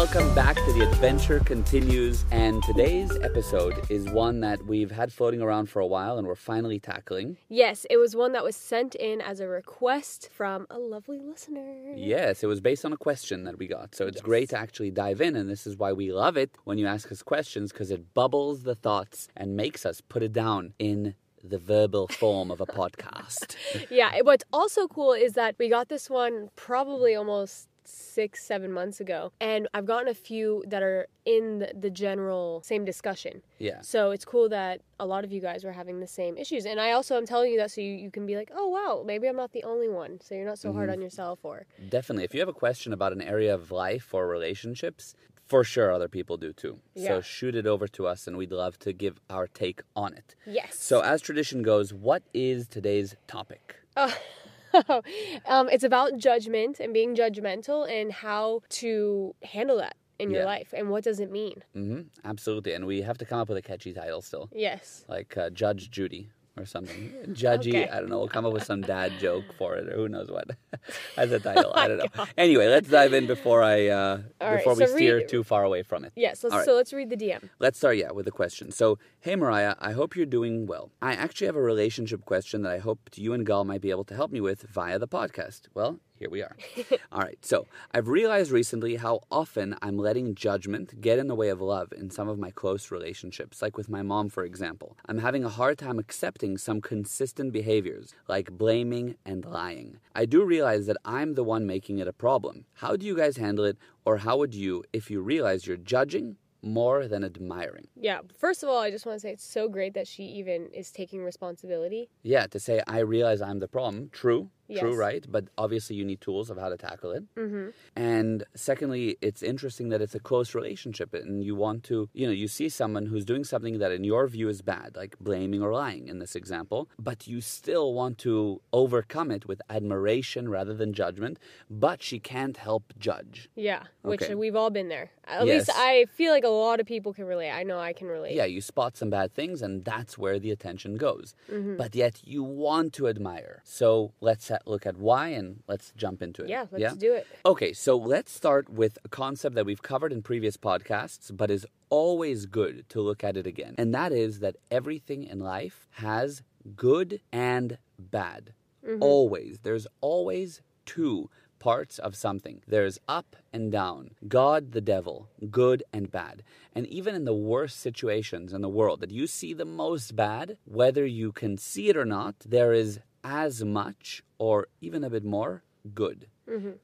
Welcome back to The Adventure Continues. And today's episode is one that we've had floating around for a while and we're finally tackling. Yes, it was one that was sent in as a request from a lovely listener. Yes, it was based on a question that we got. So it's Yes. great to actually dive in. And this is why we love it when you ask us questions because it bubbles the thoughts and makes us put it down in the verbal form of a podcast. Yeah, what's also cool is that we got this one probably almost six, seven months ago. And I've gotten a few that are in the, the general same discussion. Yeah. So it's cool that a lot of you guys were having the same issues. And I also am telling you that so you, you can be like, oh, wow, maybe I'm not the only one. So you're not so hard Mm-hmm. on yourself or. Definitely. If you have a question about an area of life or relationships, for sure other people do too. yeah. So shoot it over to us and we'd love to give our take on it. Yes. So, as tradition goes, what is today's topic? um, it's about judgment and being judgmental and how to handle that in your Yeah. life and what does it mean. hmm Absolutely. And we have to come up with a catchy title still, Yes. like uh, Judge Judy or something. Judgy, Okay. I don't know. We'll come up with some dad joke for it or who knows what as a title. I don't know. God. Anyway, let's dive in before I uh, All right, before we so steer read- too far away from it. Yes. Let's, right. So let's read the DM. Let's start, yeah, with a question. So, hey, Mariah, I hope you're doing well. I actually have a relationship question that I hope you and Gal might be able to help me with via the podcast. Well, here we are. All right, so I've realized recently how often I'm letting judgment get in the way of love in some of my close relationships, like with my mom, for example. I'm having a hard time accepting some consistent behaviors, like blaming and lying. I do realize that I'm the one making it a problem. How do you guys handle it, or how would you if you realize you're judging more than admiring. Yeah. First of all, I just want to say it's so great that she even is taking responsibility. Yeah, to say I realize I'm the problem. True. True, right? But obviously you need tools of how to tackle it. Mm-hmm. And secondly, it's interesting that it's a close relationship and you want to, you know, you see someone who's doing something that in your view is bad, like blaming or lying in this example, but you still want to overcome it with admiration rather than judgment, but she can't help judge. Yeah. Which Okay. we've all been there. At Yes. least I feel like a lot of people can relate. I know I can relate. Yeah, you spot some bad things and that's where the attention goes. Mm-hmm. But yet you want to admire. So let's look at why and let's jump into it. Yeah. Let's do it. Okay, so let's start with a concept that we've covered in previous podcasts, but is always good to look at it again. And that is that everything in life has good and bad. Mm-hmm. Always. There's always two parts of something. There's up and down. God, the devil, good and bad. And even in the worst situations in the world that you see the most bad, whether you can see it or not, there is as much or even a bit more good.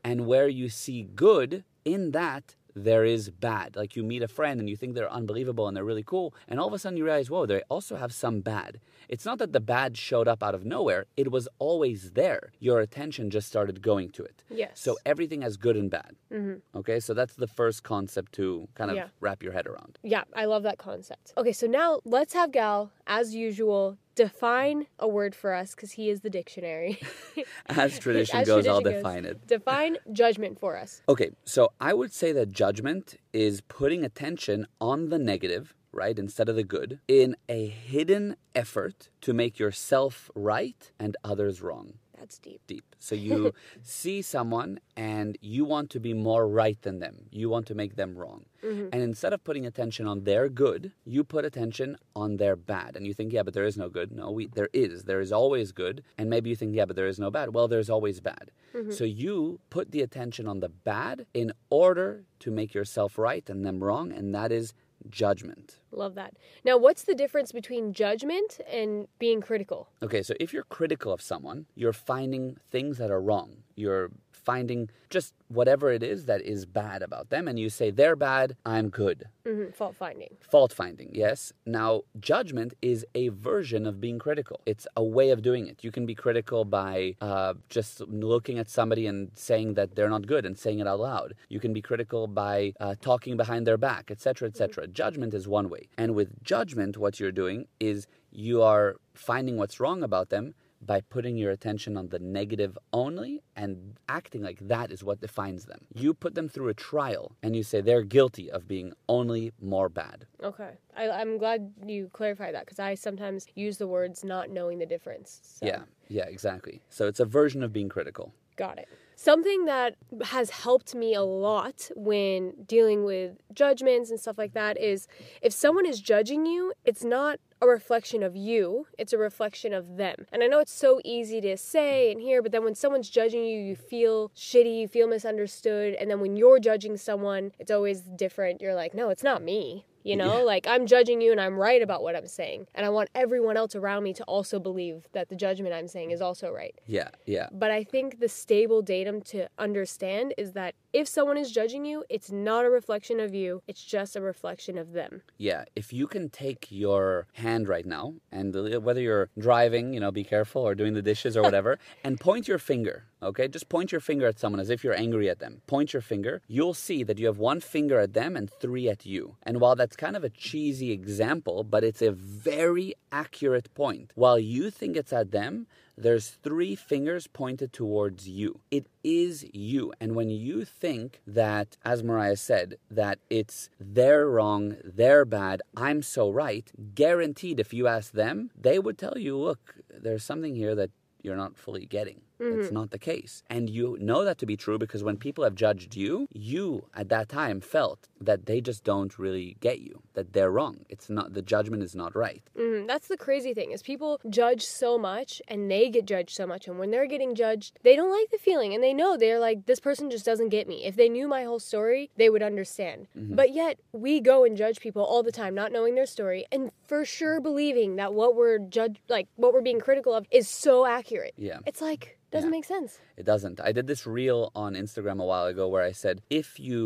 And where you see good, in that there is bad. Like you meet a friend and you think they're unbelievable and they're really cool, and all of a sudden you realize, whoa, they also have some bad. It's not that the bad showed up out of nowhere, it was always there. Your attention just started going to it. Yes. So everything has good and bad. Mm-hmm. Okay, so that's the first concept to kind of Yeah. wrap your head around. Yeah, I love that concept. Okay, so now let's have Gal, as usual, define a word for us because he is the dictionary. As tradition As goes, I'll tradition define it. Define judgment for us. Okay, so I would say that judgment is putting attention on the negative, right, instead of the good, in a hidden effort to make yourself right and others wrong. That's deep. Deep. So you see someone and you want to be more right than them. You want to make them wrong. Mm-hmm. And instead of putting attention on their good, you put attention on their bad. And you think, yeah, but there is no good. No, we, there is. There is always good. And maybe you think, yeah, but there is no bad. Well, there's always bad. Mm-hmm. So you put the attention on the bad in order to make yourself right and them wrong. And that is judgment. Love that. Now, what's the difference between judgment and being critical? Okay, so if you're critical of someone, you're finding things that are wrong. You're finding just whatever it is that is bad about them, and you say, they're bad, I'm good. hmm Fault finding. Fault finding, yes. Now, judgment is a version of being critical. It's a way of doing it. You can be critical by uh, just looking at somebody and saying that they're not good and saying it out loud. You can be critical by uh, talking behind their back, etc., etc. Judgment is one way. And with judgment, what you're doing is you are finding what's wrong about them by putting your attention on the negative only and acting like that is what defines them. You put them through a trial and you say they're guilty of being only more bad. Okay. I, I'm glad you clarified that because I sometimes use the words not knowing the difference. So. Yeah, yeah, exactly. So it's a version of being critical. Got it. Something that has helped me a lot when dealing with judgments and stuff like that is if someone is judging you, it's not a reflection of you, it's a reflection of them. And I know it's so easy to say and hear, but then when someone's judging you, you feel shitty, you feel misunderstood. And then when you're judging someone, it's always different. You're like, no, it's not me. You know, Yeah. like I'm judging you and I'm right about what I'm saying. And I want everyone else around me to also believe that the judgment I'm saying is also right. Yeah, yeah. But I think the stable datum to understand is that if someone is judging you, it's not a reflection of you, it's just a reflection of them. Yeah, if you can take your hand right now, and uh, whether you're driving, you know, be careful, or doing the dishes or whatever, and point your finger, okay? Just point your finger at someone as if you're angry at them. Point your finger. You'll see that you have one finger at them and three at you. And while that's kind of a cheesy example, but it's a very accurate point. While you think it's at them, there's three fingers pointed towards you. It is you. And when you think that, as Mariah said, that it's they're wrong, they're bad, I'm so right, guaranteed if you ask them, they would tell you, look, there's something here that you're not fully getting. It's not the case. And you know that to be true because when people have judged you, you at that time felt that they just don't really get you, that they're wrong. It's not, the judgment is not right. Mhm. That's the crazy thing is people judge so much and they get judged so much and when they're getting judged, they don't like the feeling and they know they're like this person just doesn't get me. If they knew my whole story, they would understand. But yet we go and judge people all the time not knowing their story and for sure believing that what we're judge like what we're being critical of is so accurate. Yeah. It's like doesn't Yeah. make sense. It doesn't. I did this reel on Instagram a while ago where I said if you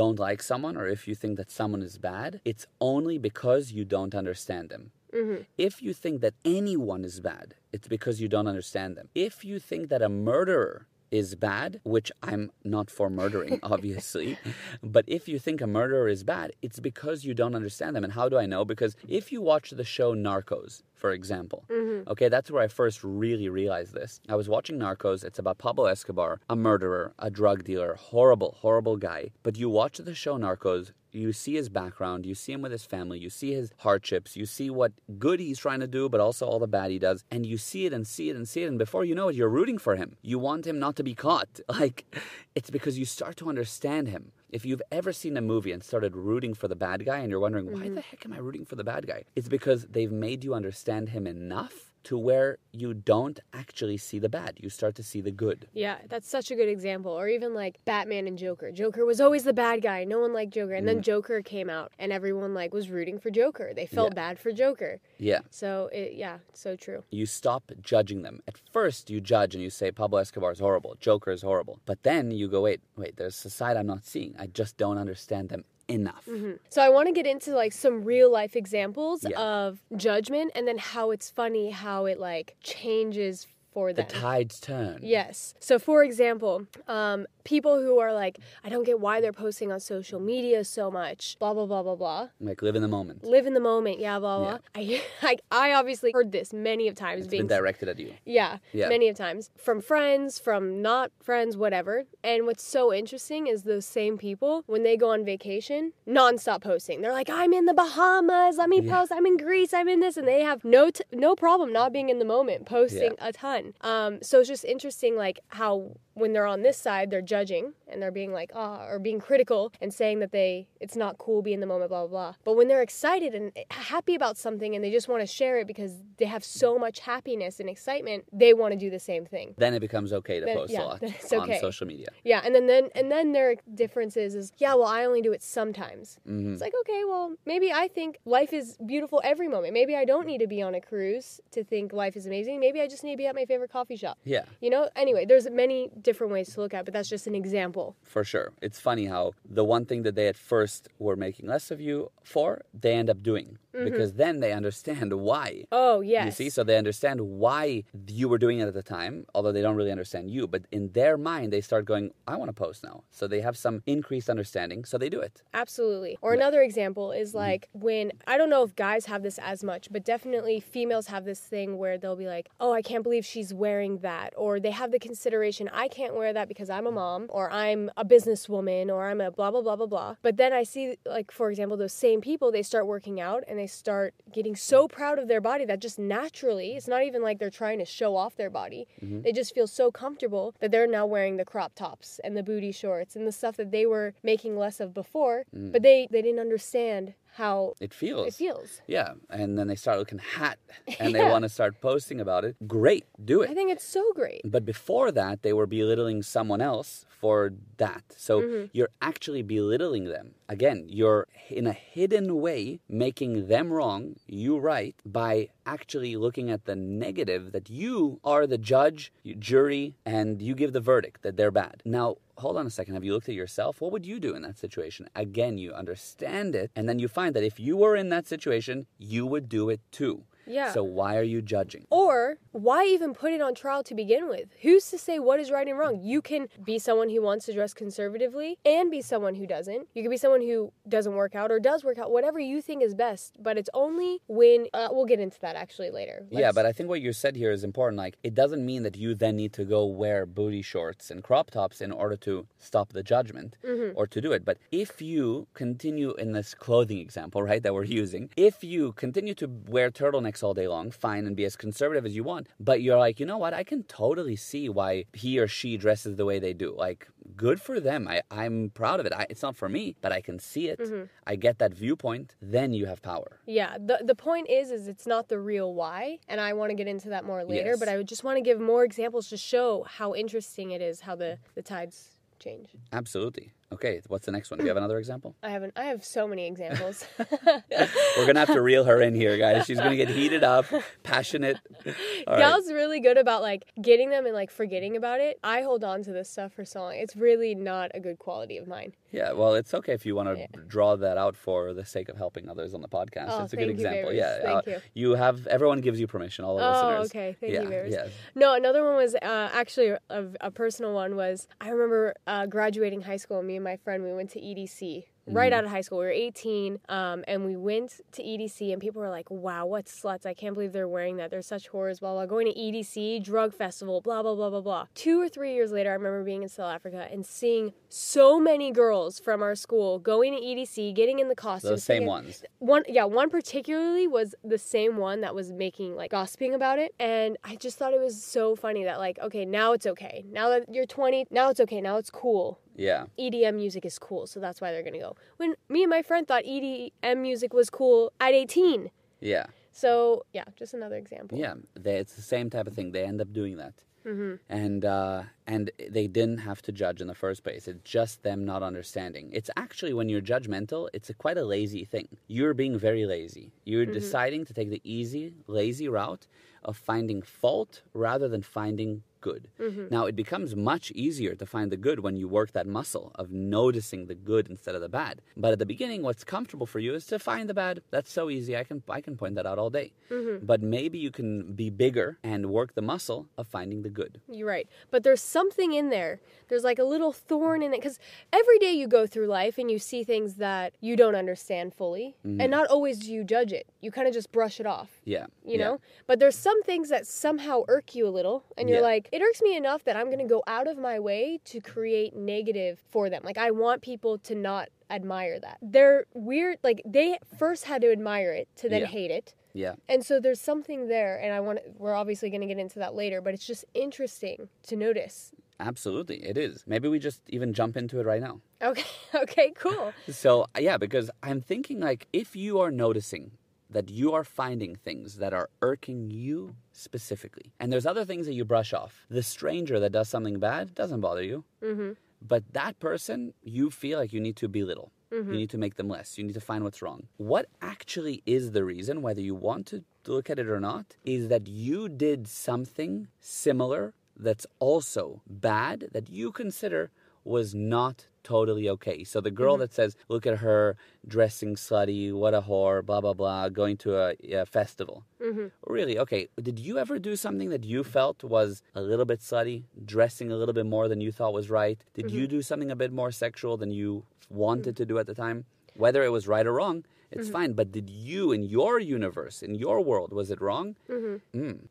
don't like someone or if you think that someone is bad, it's only because you don't understand them. Mm-hmm. If you think that anyone is bad, it's because you don't understand them. If you think that a murderer is bad, which I'm not for murdering, obviously, but if you think a murderer is bad, it's because you don't understand them. And how do I know? Because if you watch the show Narcos, for example, mm-hmm. okay, that's where I first really realized this. I was watching Narcos, it's about Pablo Escobar, a murderer, a drug dealer, horrible, horrible guy. But you watch the show Narcos, you see his background, you see him with his family, you see his hardships, you see what good he's trying to do, but also all the bad he does, and you see it and see it and see it, and before you know it, you're rooting for him. You want him not to be caught. Like, it's because you start to understand him. If you've ever seen a movie and started rooting for the bad guy and you're wondering, why the mm-hmm. heck am I rooting for the bad guy? It's because they've made you understand him enough to where you don't actually see the bad. You start to see the good. Yeah, that's such a good example. Or even like Batman and Joker. Joker was always the bad guy. No one liked Joker. And then mm. Joker came out and everyone like was rooting for Joker. They felt Yeah. bad for Joker. Yeah. So it yeah, so true. you stop judging them. At first, you judge and you say Pablo Escobar is horrible, Joker is horrible. But then you go, wait, wait, there's a side I'm not seeing. I just don't understand them enough. Mm-hmm. So I want to get into like some real life examples Yeah. of judgment and then how it's funny how it like changes for The tides turn. Yes. So, for example, um, people who are like, I don't get why they're posting on social media so much, blah, blah, blah, blah, blah. Like live in the moment. Live in the moment, yeah, blah, blah. I, I, I obviously heard this many of times It's being been directed at you. yeah, Yeah. many of times from friends, from not friends, whatever. And what's so interesting is those same people, when they go on vacation, nonstop posting. They're like, I'm in the Bahamas, let me Yeah. post, I'm in Greece, I'm in this. And they have no, t- no problem not being in the moment, posting a ton. Um, so it's just interesting, like, how when they're on this side, they're judging and they're being like, ah, or being critical and saying that they, it's not cool, be in the moment, blah, blah, blah. But when they're excited and happy about something and they just want to share it because they have so much happiness and excitement, they want to do the same thing. Then it becomes okay to Then- post yeah, a lot then on okay. social media. Yeah, and then, then and then their difference is, is yeah, well, I only do it sometimes. Mhm. It's like, okay, well, maybe I think life is beautiful every moment. Maybe I don't need to be on a cruise to think life is amazing. Maybe I just need to be at my favorite coffee shop. Yeah, You know, anyway, there's many different ways to look at, it, but that's just an example. for sure. It's funny how the one thing that they at first were making less of you for, they end up doing Mm-hmm. because then they understand why. Oh yes, You see, so they understand why you were doing it at the time, although they don't really understand you. But in their mind, they start going, I want to post now. So they have some increased understanding, so they do it. Absolutely. Or another example is mm-hmm. like when I don't know if guys have this as much, but definitely females have this thing where they'll be like, "Oh, I can't believe she's wearing that," or they have the consideration, "I can't wear that because I'm a mm-hmm. mom, or I'm a businesswoman, or I'm a blah blah blah blah blah." But then I see like for example those same people, they start working out and they they start getting so proud of their body that just naturally, it's not even like they're trying to show off their body. Mm-hmm. They just feel so comfortable that they're now wearing the crop tops and the booty shorts and the stuff that they were making less of before, Mm. but they they didn't understand how It feels. it feels. Yeah, and then they start looking hot and they want to start posting about it. Great, do it. I think it's so great. But before that, they were belittling someone else for that. So Mm-hmm. you're actually belittling them. Again, you're in a hidden way making them wrong, you right, by actually looking at the negative that you are the judge, jury, and you give the verdict that they're bad. Now, hold on a second. Have you looked at yourself? What would you do in that situation? Again, you understand it, and then you find that if you were in that situation, you would do it too. Yeah. So why are you judging? Or why even put it on trial to begin with? Who's to say what is right and wrong? You can be someone who wants to dress conservatively and be someone who doesn't. You can be someone who doesn't work out or does work out, whatever you think is best. But it's only when uh, we'll get into that actually later. Yeah, Let's- but I think what you said here is important. Like, it doesn't mean that you then need to go wear booty shorts and crop tops in order to stop the judgment Mm-hmm. or to do it. But if you continue in this clothing example, right, that we're using, if you continue to wear turtlenecks all day long, fine, and be as conservative as you want, but you're like, you know what, I can totally see why he or she dresses the way they do. Like, good for them. I, I'm proud of it. I, it's not for me, but I can see it. Mm-hmm. I get that viewpoint. Then you have power. Yeah, the the point is is it's not the real why, and I want to get into that more later, Yes. but I would just want to give more examples to show how interesting it is how the the tides change. Absolutely. Okay, what's the next one? Do you have another example? I haven't I have so many examples. We're gonna have to reel her in here, guys. She's gonna get heated up, passionate. All right. Gal's really good about like getting them and like forgetting about it. I hold on to this stuff for so long. It's really not a good quality of mine. Yeah, well, it's okay if you want to Yeah. draw that out for the sake of helping others on the podcast. Oh, it's a good you, example. Yeah, Thank uh, you. have everyone gives you permission. All the listeners. Oh, listeners. okay. Thank yeah, you, yeah. No, another one was uh, actually a, a personal one was I remember uh, graduating high school. Me and my friend we went to EDC right Mm-hmm. out of high school. We were 18, um, and we went to EDC, and people were like, "Wow, what sluts! I can't believe they're wearing that. They're such whores." Blah blah. Going to EDC drug festival. Blah blah blah blah blah. Two or three years later, I remember being in South Africa and seeing so many girls from our school going to EDC, getting in the costumes. Those same ones. one yeah one particularly was the same one that was making like gossiping about it and i just thought it was so funny that like okay now it's okay now that you're 20 now it's okay now it's cool Yeah, edm music is cool so that's why they're gonna go when me and my friend thought edm music was cool at 18 yeah, so yeah just another example yeah. They, it's the same type of thing. They end up doing that. mm-hmm. and uh, and they didn't have to judge in the first place. It's just them not understanding. It's actually when you're judgmental, it's a quite a lazy thing. You're being very lazy. You're deciding to take the easy, lazy route of finding fault rather than finding good. Mm-hmm. Now it becomes much easier to find the good when you work that muscle of noticing the good instead of the bad. But at the beginning, what's comfortable for you is to find the bad. That's so easy. I can I can point that out all day. Mm-hmm. But maybe you can be bigger and work the muscle of finding the good. You're right. But there's something in there. There's like a little thorn in it. Because every day you go through life and you see things that you don't understand fully. And mm-hmm. not always do you judge it. You kind of just brush it off, Yeah. you yeah. know? But there's some things that somehow irk you a little. And you're Yeah. like, it irks me enough that I'm going to go out of my way to create negative for them. Like, I want people to not admire that. They're weird. Like, they first had to admire it to then Yeah. hate it. Yeah. And so there's something there, and I want we're obviously going to get into that later, but it's just interesting to notice. Absolutely. It is. Maybe we just even jump into it right now. Okay, okay, cool. So, yeah, because I'm thinking like if you are noticing that you are finding things that are irking you specifically, and there's other things that you brush off. The stranger that does something bad doesn't bother you. hmm But that person, you feel like you need to belittle. You need to make them less. You need to find what's wrong. What actually is the reason, whether you want to look at it or not, is that you did something similar that's also bad that you consider was not totally okay. So the girl mm-hmm. that says, look at her dressing slutty, what a whore, blah, blah, blah, going to a, a festival. hmm Really? Okay. Did you ever do something that you felt was a little bit slutty, dressing a little bit more than you thought was right? Did you mm-hmm. do something a bit more sexual than you wanted mm. to do at the time? Whether it was right or wrong It's fine. But did you, in your universe, in your world, was it wrong? Mm.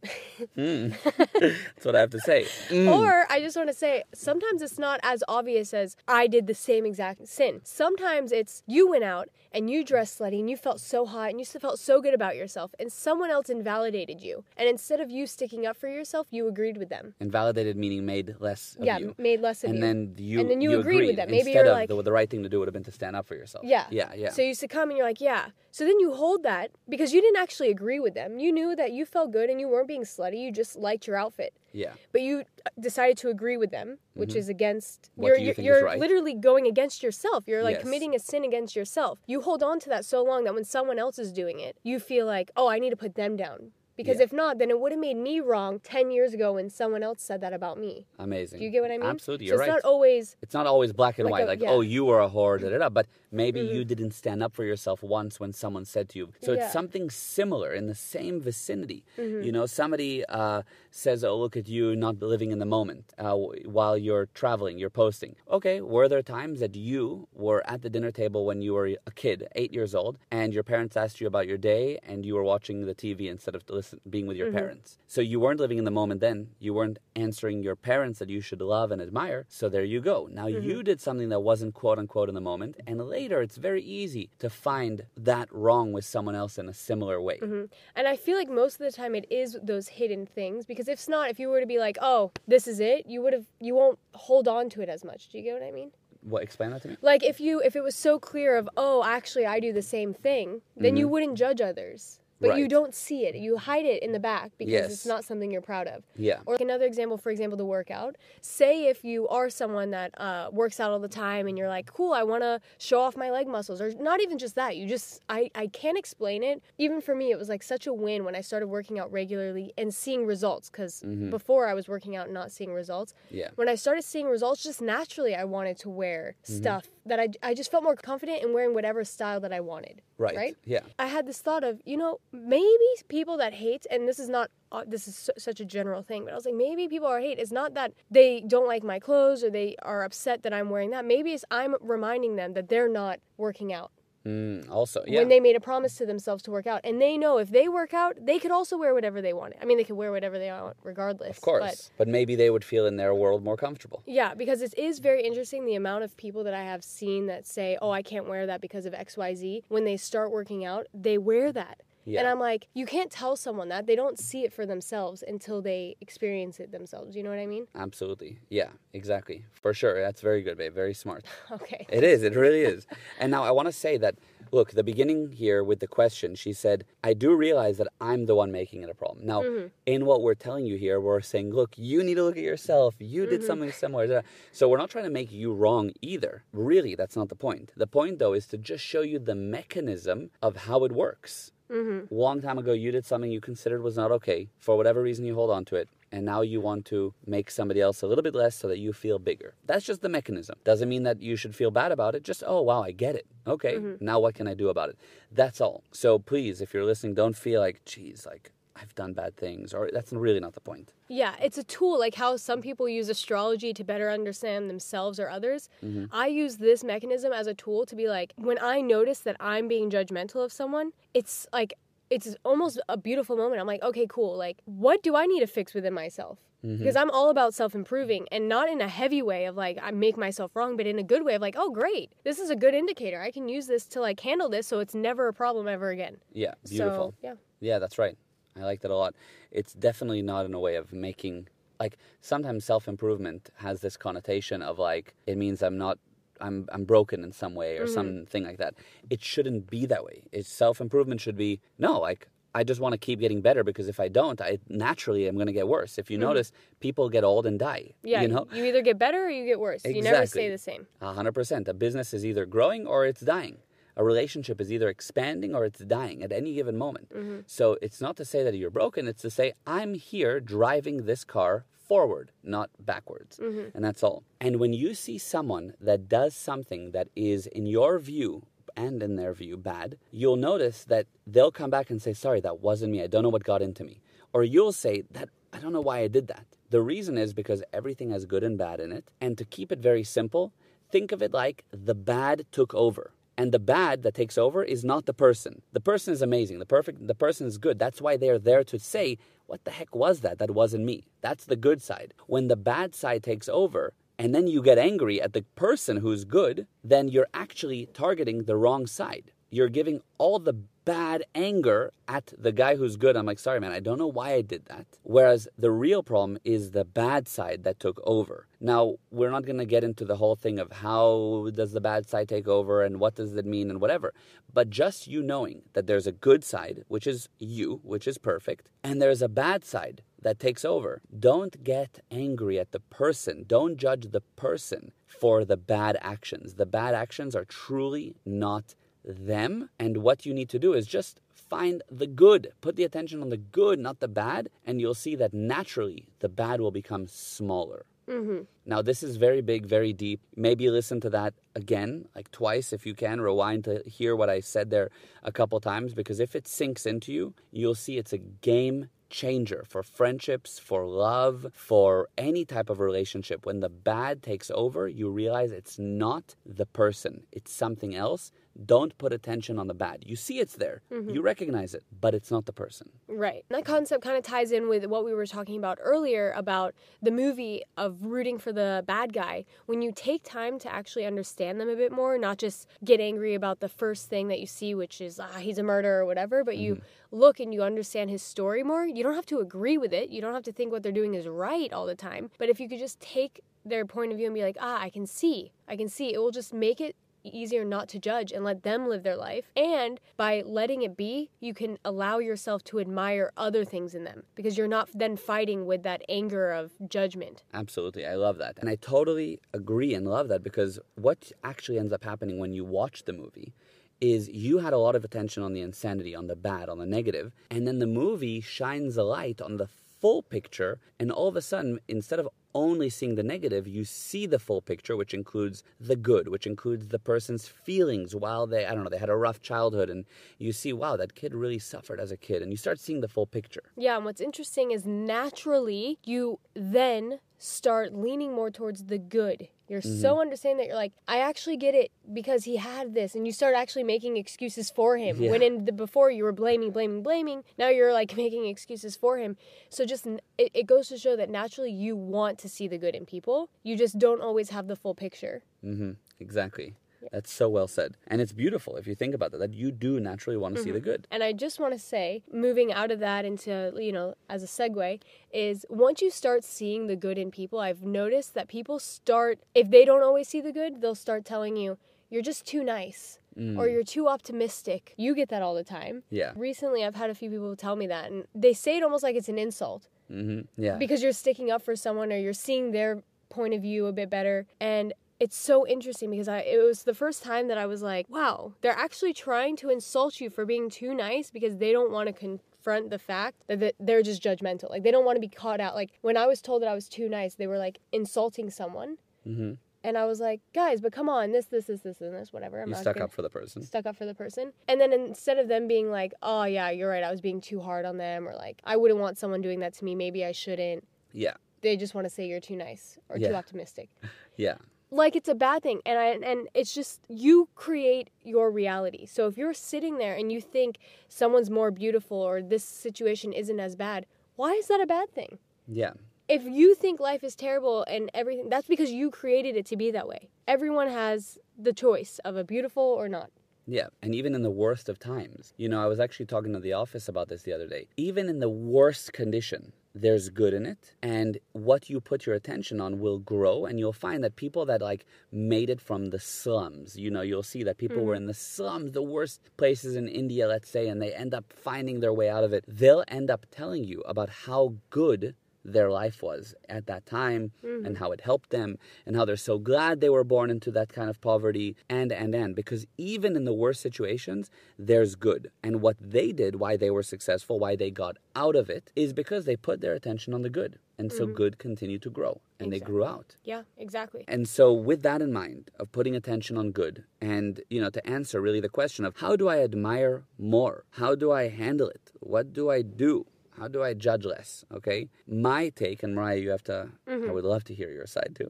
Mm. That's what I have to say. Mm. Or I just want to say, sometimes it's not as obvious as I did the same exact sin. Sometimes it's you went out and you dressed slutty and you felt so hot and you felt so good about yourself, and someone else invalidated you. And instead of you sticking up for yourself, you agreed with them. Invalidated meaning made less of yeah, you. made less of and you. then you And then you agreed with them. Maybe instead you're of like- the, the right thing to do would have been to stand up for yourself. Yeah. Yeah, yeah. So you succumb and you're like, yeah. So then you hold that because you didn't actually agree with them. You knew that you felt good and you weren't being slutty. You just liked your outfit. yeah. But you uh, decided to agree with them, which is against Mm-hmm. What you're do you you're, think is you're right? literally going against yourself. You're like Yes. committing a sin against yourself. You hold on to that so long that when someone else is doing it, you feel like, "Oh, I need to put them down." Because Yeah. if not, then it would have made me wrong 10 years ago when someone else said that about me. Amazing. Do you get what I mean? Absolutely, you're it's right. not always it's not always black and Like white, a- like, yeah. Mm-hmm. oh, you were a whore, da, da, da. But maybe you didn't stand up for yourself once when someone said to you. So Yeah. Mm-hmm. it's something similar in the same vicinity. You know, somebody uh, says, oh, look at you not living in the moment uh, while you're traveling, you're posting. Okay, were there times that you were at the dinner table when you were a kid, eight years old, and your parents asked you about your day and you were watching the TV instead of being with your Mm-hmm. parents? So you weren't living in the moment then. You weren't answering your parents that you should love and admire. So there you go. Now Mm-hmm. you did something that wasn't quote unquote in the moment. And later it's very easy to find that wrong with someone else in a similar way. Mm-hmm. And I feel like most of the time it is those hidden things because if it's not, if you were to be like, "Oh, this is it," you would have you won't hold on to it as much. Do you get what I mean? What, explain that to me. Like if you if it was so clear of, "Oh, actually I do the same thing," then you wouldn't judge others. But you Mm-hmm. Don't see it. You hide it in the back because Yes. it's not something you're proud of. Yeah. Or like another example, for example, the workout. Say if you are someone that uh, works out all the time and you're like, cool, I want to show off my leg muscles, or not even just that. You just, I, I can't explain it. Even for me, it was like such a win when I started working out regularly and seeing results. Because before I was working out and not seeing results. Mm-hmm. Yeah. When I started seeing results, just naturally, I wanted to wear Mm-hmm. stuff that I, I just felt more confident in wearing whatever style that I wanted. Right. Right. Yeah. I had this thought of, you know, maybe people that hate, and this is not, uh, this is su- such a general thing, but I was like, maybe people are hate. It's not that they don't like my clothes or they are upset that I'm wearing that. Maybe it's I'm reminding them that they're not working out Mm, also, yeah. when they made a promise to themselves to work out, and they know if they work out, they could also wear whatever they want. I mean, they could wear whatever they want regardless. of course. but But, maybe they would feel in their world more comfortable. yeah, because it is very interesting the amount of people that I have seen that say, "Oh, I can't wear that because of XYZ." When they start working out, they wear that. And I'm like, you can't tell someone that. They don't see it for themselves until they experience it themselves. You know what I mean? Absolutely. Yeah, exactly. For sure. That's very good, babe. Very smart. Okay. It is. It really is. And now I want to say that, look, the beginning here with the question, she said, I do realize that I'm the one making it a problem. Now, mm-hmm. in what we're telling you here, we're saying, look, you need to look at yourself. You did mm-hmm. something similar. So we're not trying to make you wrong either. Really, that's not the point. The point, though, is to just show you the mechanism of how it works. Mm-hmm. Long time ago, you did something you considered was not okay. For whatever reason, you hold on to it. And now you want to make somebody else a little bit less so that you feel bigger. That's just the mechanism. Doesn't mean that you should feel bad about it. Just, oh, wow, I get it. Okay, now what can I do about it? That's all. So please, if you're listening, don't feel like, geez, like I've done bad things. Or that's really not the point. Yeah, it's a tool like how some people use astrology to better understand themselves or others. Mm-hmm. I use this mechanism as a tool to be like, when I notice that I'm being judgmental of someone, it's like, it's almost a beautiful moment. I'm like, okay, cool. Like, what do I need to fix within myself? Mm-hmm. Because I'm all about self improving and not in a heavy way of like, I make myself wrong, but in a good way of like, oh, great. This is a good indicator. I can use this to like handle this so it's never a problem ever again. Yeah, beautiful. So, yeah. Yeah, that's right. I like that a lot. It's definitely not in a way of making like sometimes self improvement has this connotation of like it means I'm not I'm I'm broken in some way or mm-hmm. something like that. It shouldn't be that way. It's self improvement should be no, like I just want to keep getting better because if I don't, I naturally am going to get worse. If you mm-hmm. notice, people get old and die. Yeah. you know, you either get better or you get worse. You never stay the same. A hundred percent. A business is either growing or it's dying. A relationship is either expanding or it's dying at any given moment. Mm-hmm. So it's not to say that you're broken, it's to say, I'm here driving this car forward, not backwards. Mm-hmm. And that's all. And when you see someone that does something that is, in your view, and in their view, bad, you'll notice that they'll come back and say, Sorry, that wasn't me. I don't know what got into me. Or you'll say, That I don't know why I did that. The reason is because everything has good and bad in it. And to keep it very simple, think of it like the bad took over. And the bad that takes over is not the person. The person is amazing. The perfect the person is good. That's why they're there to say, what the heck was that? That wasn't me. That's the good side. When the bad side takes over, and then you get angry at the person who's good, then you're actually targeting the wrong side. You're giving all the bad anger at the guy who's good. I'm like, sorry, man, I don't know why I did that. Whereas the real problem is the bad side that took over. Now, we're not going to get into the whole thing of how does the bad side take over and what does it mean and whatever. But just you knowing that there's a good side, which is you, which is perfect, and there's a bad side that takes over. Don't get angry at the person. Don't judge the person for the bad actions. The bad actions are truly not them. And what you need to do is just find the good. Put the attention on the good, not the bad. And you'll see that naturally the bad will become smaller. Mm-hmm. Now, this is very big, very deep. Maybe listen to that again, like twice if you can. Rewind to hear what I said there a couple times, because if it sinks into you, you'll see it's a game changer for friendships, for love, for any type of relationship. When the bad takes over, you realize it's not the person, it's something else don't put attention on the bad. You see it's there, mm-hmm. you recognize it, but it's not the person. Right. That concept kind of ties in with what we were talking about earlier about the movie of rooting for the bad guy. When you take time to actually understand them a bit more, not just get angry about the first thing that you see, which is, ah, he's a murderer or whatever, but mm-hmm. you look and you understand his story more, you don't have to agree with it. You don't have to think what they're doing is right all the time. But if you could just take their point of view and be like, ah, I can see, I can see, it will just make it easier not to judge and let them live their life. And by letting it be, you can allow yourself to admire other things in them because you're not then fighting with that anger of judgment. Absolutely. I love that. And I totally agree and love that because what actually ends up happening when you watch the movie is you had a lot of attention on the insanity, on the bad, on the negative, and then the movie shines a light on the full picture, and all of a sudden, instead of only seeing the negative, you see the full picture, which includes the good, which includes the person's feelings while they, I don't know, they had a rough childhood. And you see, wow, that kid really suffered as a kid. And you start seeing the full picture. Yeah. And what's interesting is naturally, you then start leaning more towards the good. You're mm-hmm. so understanding that you're like, I actually get it because he had this, and you start actually making excuses for him. Yeah. When in the before you were blaming, blaming, blaming, now you're like making excuses for him. So just it, it goes to show that naturally you want to see the good in people. You just don't always have the full picture. Mm-hmm. Exactly. That's so well said. And it's beautiful if you think about that, that you do naturally want to mm-hmm. see the mm-hmm. good. And I just want to say, moving out of that into, you know, as a segue, is once you start seeing the good in people, I've noticed that people start, if they don't always see the good, they'll start telling you, you're just too nice. Mm. Or you're too optimistic. You get that all the time. Yeah. Recently, I've had a few people tell me that, and they say it almost like it's an insult. Mm-hmm. Yeah. Because you're sticking up for someone or you're seeing their point of view a bit better. And it's so interesting because I it was the first time that I was like, wow, they're actually trying to insult you for being too nice because they don't want to confront the fact that they're just judgmental. Like they don't want to be caught out. Like when I was told that I was too nice, they were like insulting someone. Mm-hmm. And I was like, guys, but come on, this, this, this, this, and this, whatever. I'm you stuck up for the person. Stuck up for the person. And then instead of them being like, oh, yeah, you're right, I was being too hard on them, or like, I wouldn't want someone doing that to me, maybe I shouldn't. Yeah. They just want to say you're too nice or yeah. too optimistic. Yeah like it's a bad thing and I, and it's just you create your reality so if you're sitting there and you think someone's more beautiful or this situation isn't as bad why is that a bad thing yeah if you think life is terrible and everything that's because you created it to be that way everyone has the choice of a beautiful or not yeah, and even in the worst of times. You know, I was actually talking to the office about this the other day. Even in the worst condition, there's good in it and what you put your attention on will grow and you'll find that people that like made it from the slums you know you'll see that people mm-hmm. were in the slums the worst places in india let's say and they end up finding their way out of it they'll end up telling you about how good their life was at that time mm-hmm. and how it helped them and how they're so glad they were born into that kind of poverty and and and. Because even in the worst situations there's good. And what they did why they were successful why they got out of it is because they put their attention on the good. And so mm-hmm. good continued to grow and exactly. they grew out. Yeah exactly. And so with that in mind of putting attention on good and you know to answer really the question of how do i admire more? How do i handle it? What do i do how do I judge less? Okay. My take, and Mariah, you have to, I mm-hmm. would love to hear your side too.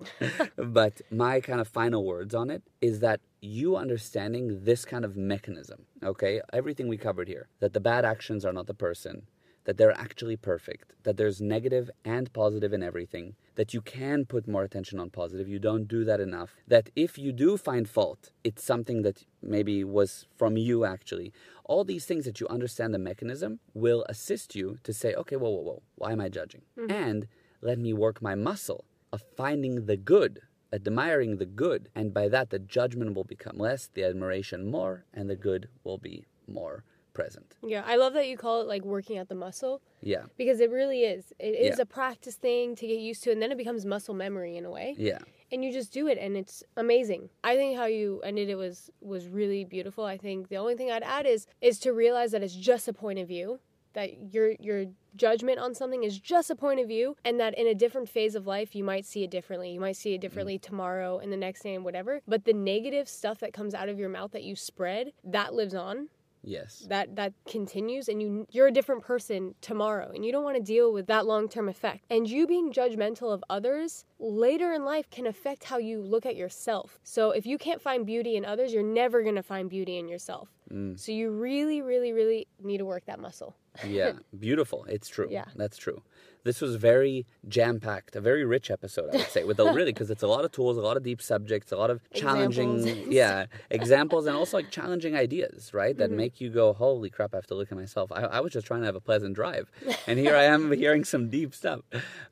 but my kind of final words on it is that you understanding this kind of mechanism, okay? Everything we covered here, that the bad actions are not the person, that they're actually perfect, that there's negative and positive in everything, that you can put more attention on positive, you don't do that enough, that if you do find fault, it's something that maybe was from you actually. All these things that you understand the mechanism will assist you to say, okay, whoa, whoa, whoa, why am I judging? Mm-hmm. And let me work my muscle of finding the good admiring the good, and by that the judgment will become less, the admiration more, and the good will be more present. Yeah, I love that you call it like working out the muscle. Yeah, because it really is. It is Yeah. a practice thing to get used to, and then it becomes muscle memory in a way. yeah, and you just do it and it's amazing. I think how you ended it was was really beautiful. I think the only thing i'd add is is to realize that it's just a point of view that your your judgment on something is just a point of view and that in a different phase of life you might see it differently. You might see it mm. differently tomorrow and the next day and whatever. But the negative stuff that comes out of your mouth that you spread that lives on yes, that that continues and you you're a different person tomorrow and you don't want to deal with that long-term effect. And you being judgmental of others later in life can affect how you look at yourself so if you can't find beauty in others you're never going to find beauty in yourself mm. so you really really really need to work that muscle yeah. Beautiful. It's true. Yeah. That's true. This was very jam packed, a very rich episode, I would say, with a really, because it's a lot of tools, a lot of deep subjects, a lot of challenging, Examples. yeah, examples, and also like challenging ideas, right? That mm-hmm. make you go, holy crap, I have to look at myself. I, I was just trying to have a pleasant drive. And here I am hearing some deep stuff.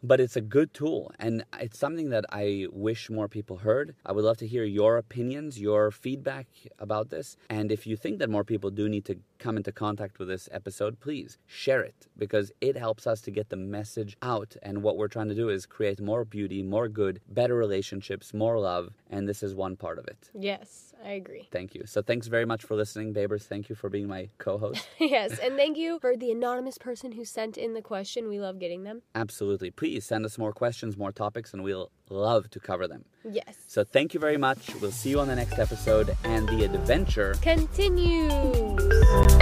But it's a good tool. And it's something that I wish more people heard. I would love to hear your opinions, your feedback about this. And if you think that more people do need to come into contact with this episode, please share it because it helps us to get the message out. And what we're trying to do is create more beauty, more good, better relationships, more love. And this is one part of it. yes i agree Thank you. So thanks very much for listening, Babers. Thank you for being my co host. yes and thank you for the anonymous person who sent in the question we love getting them Absolutely. Please send us more questions, more topics, and we'll love to cover them. yes So thank you very much. We'll see you on the next episode, and the adventure continues